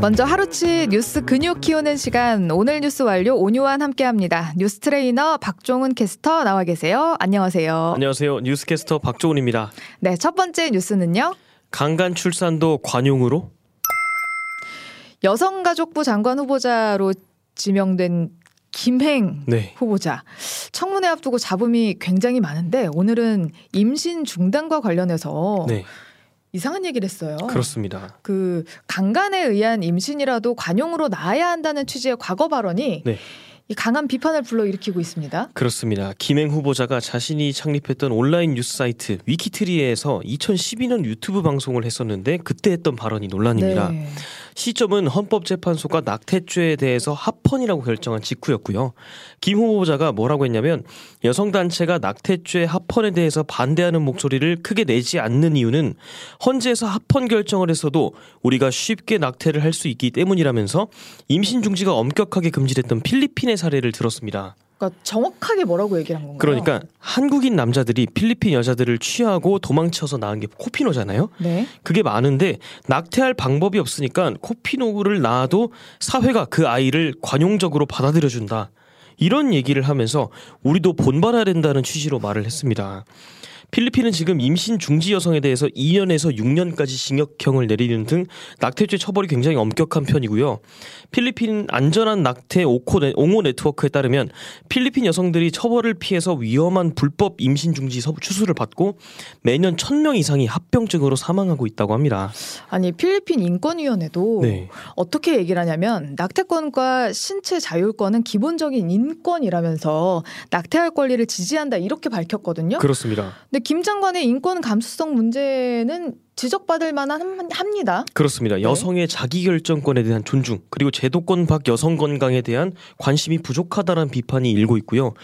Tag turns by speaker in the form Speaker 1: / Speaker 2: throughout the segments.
Speaker 1: 먼저 하루치 뉴스 근육 키우는 시간 오늘 뉴스 완료 오뉴완 함께합니다. 뉴스 트레이너 박종훈 캐스터 나와 계세요. 안녕하세요.
Speaker 2: 안녕하세요. 뉴스 캐스터 박종훈입니다.
Speaker 1: 네, 첫 번째 뉴스는요.
Speaker 2: 강간 출산도 관용으로
Speaker 1: 여성가족부 장관 후보자로 지명된 김행
Speaker 2: 네.
Speaker 1: 후보자 청문회 앞두고 잡음이 굉장히 많은데 오늘은 임신 중단과 관련해서
Speaker 2: 네.
Speaker 1: 이상한 얘기를 했어요.
Speaker 2: 그렇습니다.
Speaker 1: 그 강간에 의한 임신이라도 관용으로 나아야 한다는 취지의 과거 발언이
Speaker 2: 네.
Speaker 1: 이 강한 비판을 불러일으키고 있습니다.
Speaker 2: 그렇습니다. 김행 후보자가 자신이 창립했던 온라인 뉴스 사이트 위키트리에서 2012년 유튜브 방송을 했었는데 그때 했던 발언이 논란입니다.
Speaker 1: 네.
Speaker 2: 시점은 헌법재판소가 낙태죄에 대해서 합헌이라고 결정한 직후였고요. 김 후보자가 뭐라고 했냐면 여성단체가 낙태죄 합헌에 대해서 반대하는 목소리를 크게 내지 않는 이유는 헌재에서 합헌 결정을 했어도 우리가 쉽게 낙태를 할 수 있기 때문이라면서 임신 중지가 엄격하게 금지됐던 필리핀의 사례를 들었습니다.
Speaker 1: 그러니까 정확하게 뭐라고 얘기를 한 건가요?
Speaker 2: 그러니까 한국인 남자들이 필리핀 여자들을 취하고 도망쳐서 낳은 게 코피노잖아요.
Speaker 1: 네.
Speaker 2: 그게 많은데 낙태할 방법이 없으니까 코피노를 낳아도 사회가 그 아이를 관용적으로 받아들여 준다. 이런 얘기를 하면서 우리도 본받아야 된다는 취지로 말을 했습니다. 필리핀은 지금 임신 중지 여성에 대해서 2년에서 6년까지 징역형을 내리는 등 낙태죄 처벌이 굉장히 엄격한 편이고요. 필리핀 안전한 낙태 오코 네- 옹호 네트워크에 따르면 필리핀 여성들이 처벌을 피해서 위험한 불법 임신 중지 서- 추수를 받고 매년 1000명 이상이 합병증으로 사망하고 있다고 합니다.
Speaker 1: 아니 필리핀 인권위원회도
Speaker 2: 네.
Speaker 1: 어떻게 얘기를 하냐면 낙태권과 신체 자율권은 기본적인 인권이라면서 낙태할 권리를 지지한다 이렇게 밝혔거든요.
Speaker 2: 그렇습니다.
Speaker 1: 근데 김 장관의 인권 감수성 문제는 지적받을 만한 함- 합니다.
Speaker 2: 그렇습니다.
Speaker 1: 네.
Speaker 2: 여성의 자기결정권에 대한 존중 그리고 제도권 밖 여성 건강에 대한 관심이 부족하다는 비판이 일고 있고요.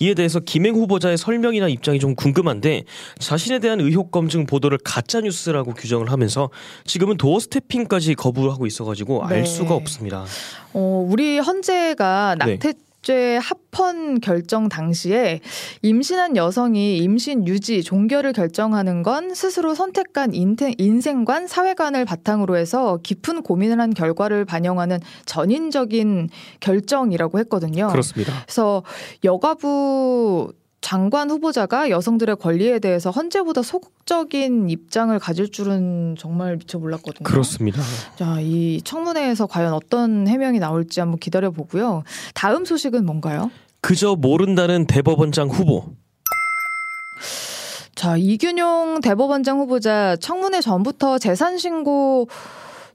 Speaker 2: 이에 대해서 김행 후보자의 설명이나 입장이 좀 궁금한데 자신에 대한 의혹 검증 보도를 가짜 뉴스라고 규정을 하면서 지금은 도어 스태핑까지 거부하고 있어가지고
Speaker 1: 네.
Speaker 2: 알 수가 없습니다.
Speaker 1: 어, 우리 헌재가
Speaker 2: 네.
Speaker 1: 낙태 죄 합헌 결정 당시에 임신한 여성이 임신 유지, 종결을 결정하는 건 스스로 선택한 인태, 인생관, 사회관을 바탕으로 해서 깊은 고민을 한 결과를 반영하는 전인적인 결정이라고 했거든요.
Speaker 2: 그렇습니다.
Speaker 1: 그래서 여가부 장관 후보자가 여성들의 권리에 대해서 헌재보다 소극적인 입장을 가질 줄은 정말 미처 몰랐거든요.
Speaker 2: 그렇습니다.
Speaker 1: 자, 이 청문회에서 과연 어떤 해명이 나올지 한번 기다려 보고요. 다음 소식은 뭔가요?
Speaker 2: 그저 모른다는 대법원장 후보.
Speaker 1: 자, 이균용 대법원장 후보자 청문회 전부터 재산 신고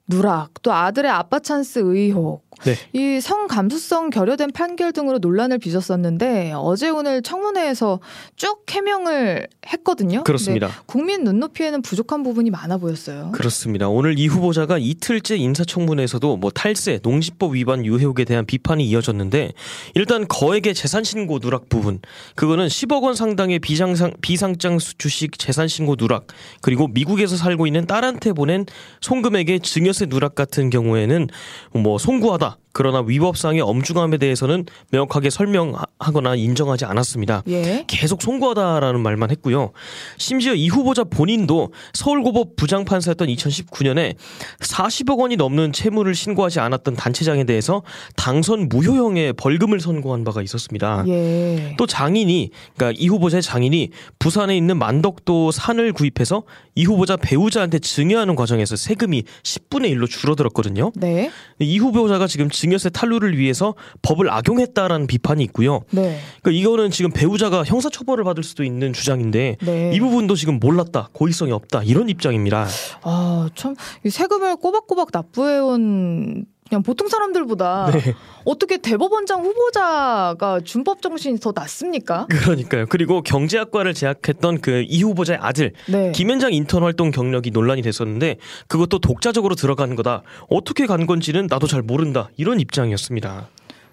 Speaker 1: 누락, 또 아들의 아빠 찬스 의혹,
Speaker 2: 네.
Speaker 1: 이 성감수성 결여된 판결 등으로 논란을 빚었었는데 어제 오늘 청문회에서 쭉 해명을 했거든요.
Speaker 2: 그렇습니다.
Speaker 1: 국민 눈높이에는 부족한 부분이 많아 보였어요.
Speaker 2: 그렇습니다. 오늘 이 후보자가 이틀째 인사청문회에서도 뭐 탈세, 농지법 위반 유해혹에 대한 비판이 이어졌는데 일단 거액의 재산 신고 누락 부분 그거는 10억 원 상당의 비상상 비상장 주식 재산 신고 누락 그리고 미국에서 살고 있는 딸한테 보낸 송금액의 증여 세 누락 같은 경우에는 뭐 송구하다. 그러나 위법상의 엄중함에 대해서는 명확하게 설명하거나 인정하지 않았습니다.
Speaker 1: 예.
Speaker 2: 계속 송구하다라는 말만 했고요. 심지어 이 후보자 본인도 서울고법 부장판사였던 2019년에 40억 원이 넘는 채무를 신고하지 않았던 단체장에 대해서 당선 무효형의 벌금을 선고한 바가 있었습니다.
Speaker 1: 예.
Speaker 2: 또 장인이 그러니까 이 후보자의 장인이 부산에 있는 만덕도 산을 구입해서 이 후보자 배우자한테 증여하는 과정에서 세금이 10분의 1로 줄어들었거든요.
Speaker 1: 네.
Speaker 2: 이 후보자가 지금 증 여세 탈루를 위해서 법을 악용했다라는 비판이 있고요.
Speaker 1: 네.
Speaker 2: 그러니까 이거는 지금 배우자가 형사 처벌을 받을 수도 있는 주장인데
Speaker 1: 네.
Speaker 2: 이 부분도 지금 몰랐다, 고의성이 없다 이런 입장입니다.
Speaker 1: 아, 참, 이 세금을 꼬박꼬박 납부해온 그냥 보통 사람들보다
Speaker 2: 네.
Speaker 1: 어떻게 대법원장 후보자가 준법 정신이 더 낫습니까?
Speaker 2: 그러니까요. 그리고 경제학과를 재학했던 그 이 후보자의 아들
Speaker 1: 네.
Speaker 2: 김현장 인턴 활동 경력이 논란이 됐었는데 그것도 독자적으로 들어간 거다. 어떻게 간 건지는 나도 잘 모른다. 이런 입장이었습니다.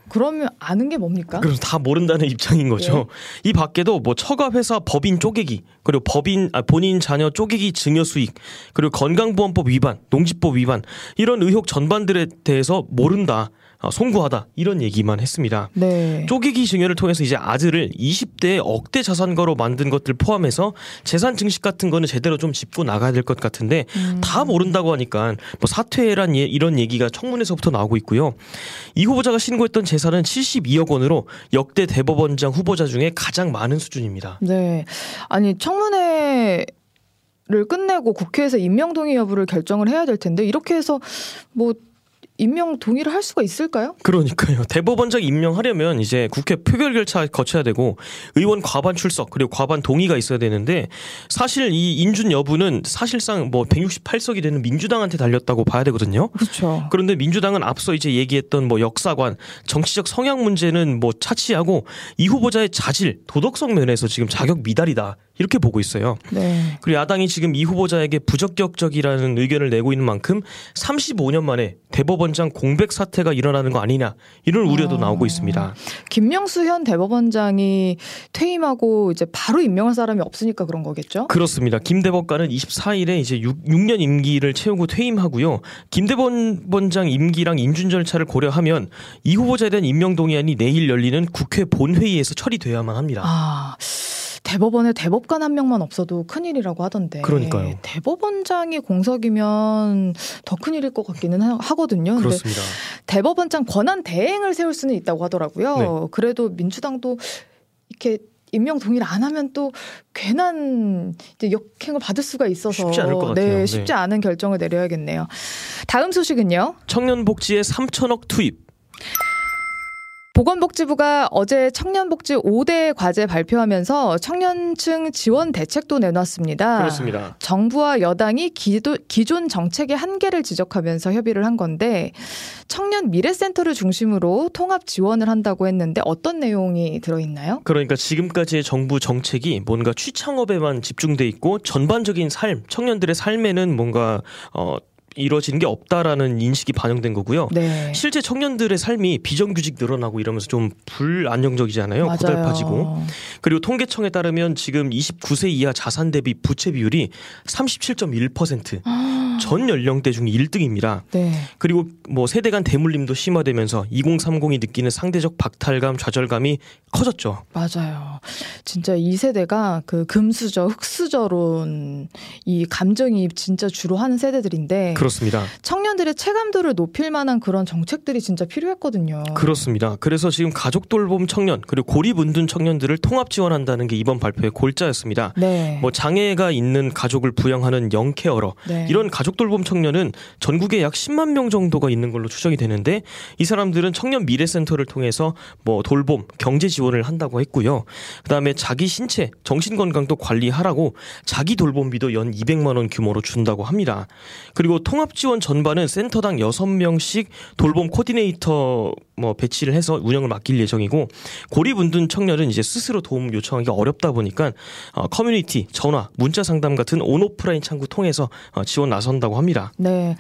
Speaker 1: 그러면 아는 게 뭡니까?
Speaker 2: 그럼 다 모른다는 입장인 거죠. 이 밖에도 뭐 처가 회사 법인 쪼개기, 그리고 법인 아, 본인 자녀 쪼개기 증여 수익, 그리고 건강보험법 위반, 농지법 위반 이런 의혹 전반들에 대해서 모른다. 어, 송구하다 이런 얘기만 했습니다.
Speaker 1: 네.
Speaker 2: 쪼개기 증여를 통해서 이제 아들을 20대의 억대 자산가로 만든 것들 포함해서 재산 증식 같은 거는 제대로 좀 짚고 나가야 될 것 같은데
Speaker 1: 음.
Speaker 2: 다 모른다고 하니까 뭐 사퇴란 예, 이런 얘기가 청문회에서부터 나오고 있고요. 이 후보자가 신고했던 재산은 72억 원으로 역대 대법원장 후보자 중에 가장 많은 수준입니다.
Speaker 1: 네. 아니 청문회 를 끝내고 국회에서 임명 동의 여부를 결정을 해야 될 텐데 이렇게 해서 뭐 임명 동의를 할 수가 있을까요?
Speaker 2: 그러니까요. 대법원장 임명하려면 이제 국회 표결 결차 거쳐야 되고 의원 과반 출석 그리고 과반 동의가 있어야 되는데 사실 이 인준 여부는 사실상 뭐 168석이 되는 민주당한테 달렸다고 봐야 되거든요.
Speaker 1: 그렇죠.
Speaker 2: 그런데 민주당은 앞서 이제 얘기했던 뭐 역사관, 정치적 성향 문제는 뭐 차치하고 이 후보자의 자질, 도덕성 면에서 지금 자격 미달이다. 이렇게 보고 있어요.
Speaker 1: 네.
Speaker 2: 그리고 야당이 지금 이 후보자에게 부적격적이라는 의견을 내고 있는 만큼 35년 만에 대법원장 공백 사태가 일어나는 거 아니냐 이런 우려도
Speaker 1: 어.
Speaker 2: 나오고 있습니다.
Speaker 1: 김명수 현 대법원장이 퇴임하고 이제 바로 임명할 사람이 없으니까 그런 거겠죠?
Speaker 2: 그렇습니다. 김 대법관은 24일에 이제 6, 6년 임기를 채우고 퇴임하고요. 김 대법원장 임기랑 인준 절차를 고려하면 이 후보자에 대한 임명 동의안이 내일 열리는 국회 본회의에서 처리돼야만 합니다.
Speaker 1: 아. 대법원에 대법관 한 명만 없어도 큰일이라고 하던데.
Speaker 2: 그러니까요.
Speaker 1: 대법원장이 공석이면 더 큰일일 것 같기는 하- 하거든요. 근데
Speaker 2: 그렇습니다.
Speaker 1: 대법원장 권한 대행을 세울 수는 있다고 하더라고요.
Speaker 2: 네.
Speaker 1: 그래도 민주당도 이렇게 임명 동의를 안 하면 또 괜한 이제 역행을 받을 수가 있어서
Speaker 2: 쉽지 않을 것 같아요.
Speaker 1: 네,
Speaker 2: 네.
Speaker 1: 쉽지 않은 결정을 내려야겠네요. 다음 소식은요.
Speaker 2: 청년복지에 3천억 투입.
Speaker 1: 보건복지부가 어제 청년복지 5대 과제 발표하면서 청년층 지원 대책도 내놨습니다.
Speaker 2: 그렇습니다.
Speaker 1: 정부와 여당이 기도, 기존 정책의 한계를 지적하면서 협의를 한 건데 청년 미래센터를 중심으로 통합 지원을 한다고 했는데 어떤 내용이 들어있나요?
Speaker 2: 그러니까 지금까지의 정부 정책이 뭔가 취창업에만 집중돼 있고 전반적인 삶, 청년들의 삶에는 뭔가 어 이루어지는 게 없다라는 인식이 반영된 거고요.
Speaker 1: 네.
Speaker 2: 실제 청년들의 삶이 비정규직 늘어나고 이러면서 좀 불안정적이잖아요. 고달파지고. 그리고 통계청에 따르면 지금 29세 이하 자산 대비 부채 비율이 37.1%. 전 연령대 중 1등입니다.
Speaker 1: 네.
Speaker 2: 그리고 뭐 세대 간 대물림도 심화되면서 2030이 느끼는 상대적 박탈감, 좌절감이 커졌죠.
Speaker 1: 맞아요. 진짜 이 세대가 그 금수저, 흑수저론 이 감정이 진짜 주로 하는 세대들인데
Speaker 2: 그렇습니다.
Speaker 1: 청년들의 체감도를 높일 만한 그런 정책들이 진짜 필요했거든요.
Speaker 2: 그렇습니다. 그래서 지금 가족 돌봄 청년 그리고 고립운둔 청년들을 통합 지원한다는 게 이번 발표의 골자였습니다.
Speaker 1: 네.
Speaker 2: 뭐 장애가 있는 가족을 부양하는 영케어러
Speaker 1: 네.
Speaker 2: 이런 가족 돌봄 청년은 전국에 약 10만 명 정도가 있는 걸로 추정이 되는데 이 사람들은 청년 미래센터를 통해서 뭐 돌봄, 경제 지원을 한다고 했고요. 그다음에 자기 신체, 정신 건강도 관리하라고 자기 돌봄비도 연 200만 원 규모로 준다고 합니다. 그리고 통합 지원 전반은 센터당 6명씩 돌봄 코디네이터 뭐 배치를 해서 운영을 맡길 예정이고 고립은둔 청년은 이제 스스로 도움 요청하기 어렵다 보니까 어, 커뮤니티, 전화, 문자 상담 같은 온오프라인 창구 통해서 어, 지원 나선 다고 합니다.
Speaker 1: 네.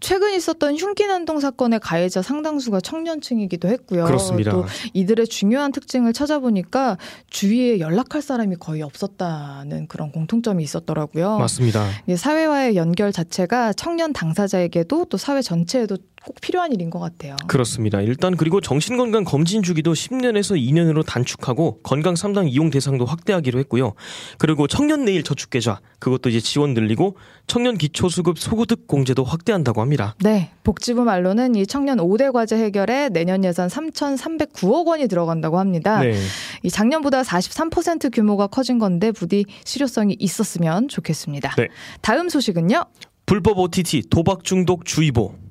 Speaker 1: 최근 있었던 흉기 난동 사건의 가해자 상당수가 청년층이기도 했고요.
Speaker 2: 그렇습니다.
Speaker 1: 또 이들의 중요한 특징을 찾아보니까 주위에 연락할 사람이 거의 없었다는 그런 공통점이 있었더라고요.
Speaker 2: 맞습니다.
Speaker 1: 이 사회와의 연결 자체가 청년 당사자에게도 또 사회 전체에도 꼭 필요한 일인 것 같아요.
Speaker 2: 그렇습니다. 일단 그리고 정신건강 검진 주기도 10년에서 2년으로 단축하고 건강 3당 이용 대상도 확대하기로 했고요. 그리고 청년 내일 저축 계좌 그것도 이제 지원 늘리고 청년 기초 수급 소구득 공제도 확대한다고 합니다.
Speaker 1: 네. 복지부 말로는 이 청년 5대 과제 해결에 내년 예산 3,309억 원이 들어간다고 합니다.
Speaker 2: 네.
Speaker 1: 이 작년보다 43% 규모가 커진 건데 부디 실효성이 있었으면 좋겠습니다.
Speaker 2: 네.
Speaker 1: 다음 소식은요.
Speaker 2: 불법 OTT 도박 중독 주의보.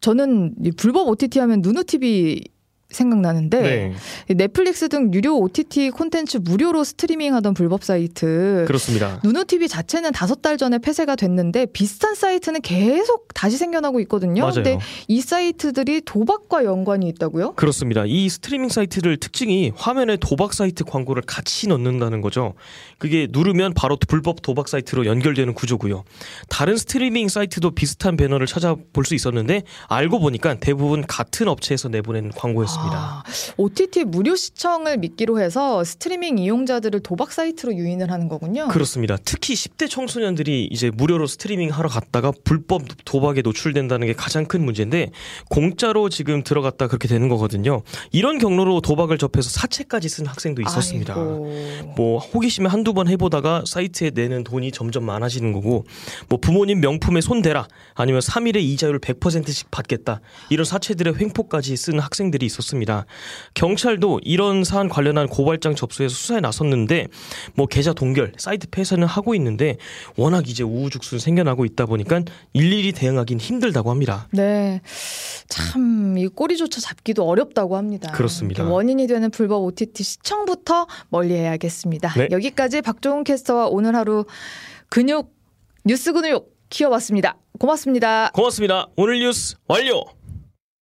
Speaker 1: 저는 이 불법 OTT 하면 누누 TV 생각나는데
Speaker 2: 네.
Speaker 1: 넷플릭스 등 유료 OTT 콘텐츠 무료로 스트리밍하던 불법 사이트
Speaker 2: 그렇습니다.
Speaker 1: 누누 TV 자체는 다섯 달 전에 폐쇄가 됐는데 비슷한 사이트는 계속 다시 생겨나고 있거든요.
Speaker 2: 맞아요.
Speaker 1: 근데 이 사이트들이 도박과 연관이 있다고요?
Speaker 2: 그렇습니다. 이 스트리밍 사이트들 특징이 화면에 도박 사이트 광고를 같이 넣는다는 거죠. 그게 누르면 바로 불법 도박 사이트로 연결되는 구조고요. 다른 스트리밍 사이트도 비슷한 배너를 찾아볼 수 있었는데 알고 보니까 대부분 같은 업체에서 내보낸 광고였습니다.
Speaker 1: 아, OTT 무료 시청을 미끼로 해서 스트리밍 이용자들을 도박 사이트로 유인을 하는 거군요.
Speaker 2: 그렇습니다. 특히 10대 청소년들이 이제 무료로 스트리밍 하러 갔다가 불법 도박에 노출된다는 게 가장 큰 문제인데 공짜로 지금 들어갔다 그렇게 되는 거거든요. 이런 경로로 도박을 접해서 사채까지 쓴 학생도 있었습니다.
Speaker 1: 아이고.
Speaker 2: 뭐 호기심에 한두 번 해보다가 사이트에 내는 돈이 점점 많아지는 거고 뭐 부모님 명품에 손대라 아니면 3일에 이자율 100%씩 받겠다 이런 사채들의 횡포까지 쓴 학생들이 있었 습니다. 경찰도 이런 사안 관련한 고발장 접수해서 수사에 나섰는데 뭐 계좌 동결 사이트 폐쇄는 하고 있는데 워낙 이제 우후죽순 생겨나고 있다 보니까 일일이 대응하기는 힘들다고 합니다.
Speaker 1: 네. 참, 이 꼬리조차 잡기도 어렵다고 합니다.
Speaker 2: 그렇습니다.
Speaker 1: 원인이 되는 불법 OTT 시청부터 멀리 해야겠습니다.
Speaker 2: 네.
Speaker 1: 여기까지 박종훈 캐스터와 오늘 하루 근육, 뉴스 근육 키워봤습니다. 고맙습니다.
Speaker 2: 고맙습니다. 오늘 뉴스 완료.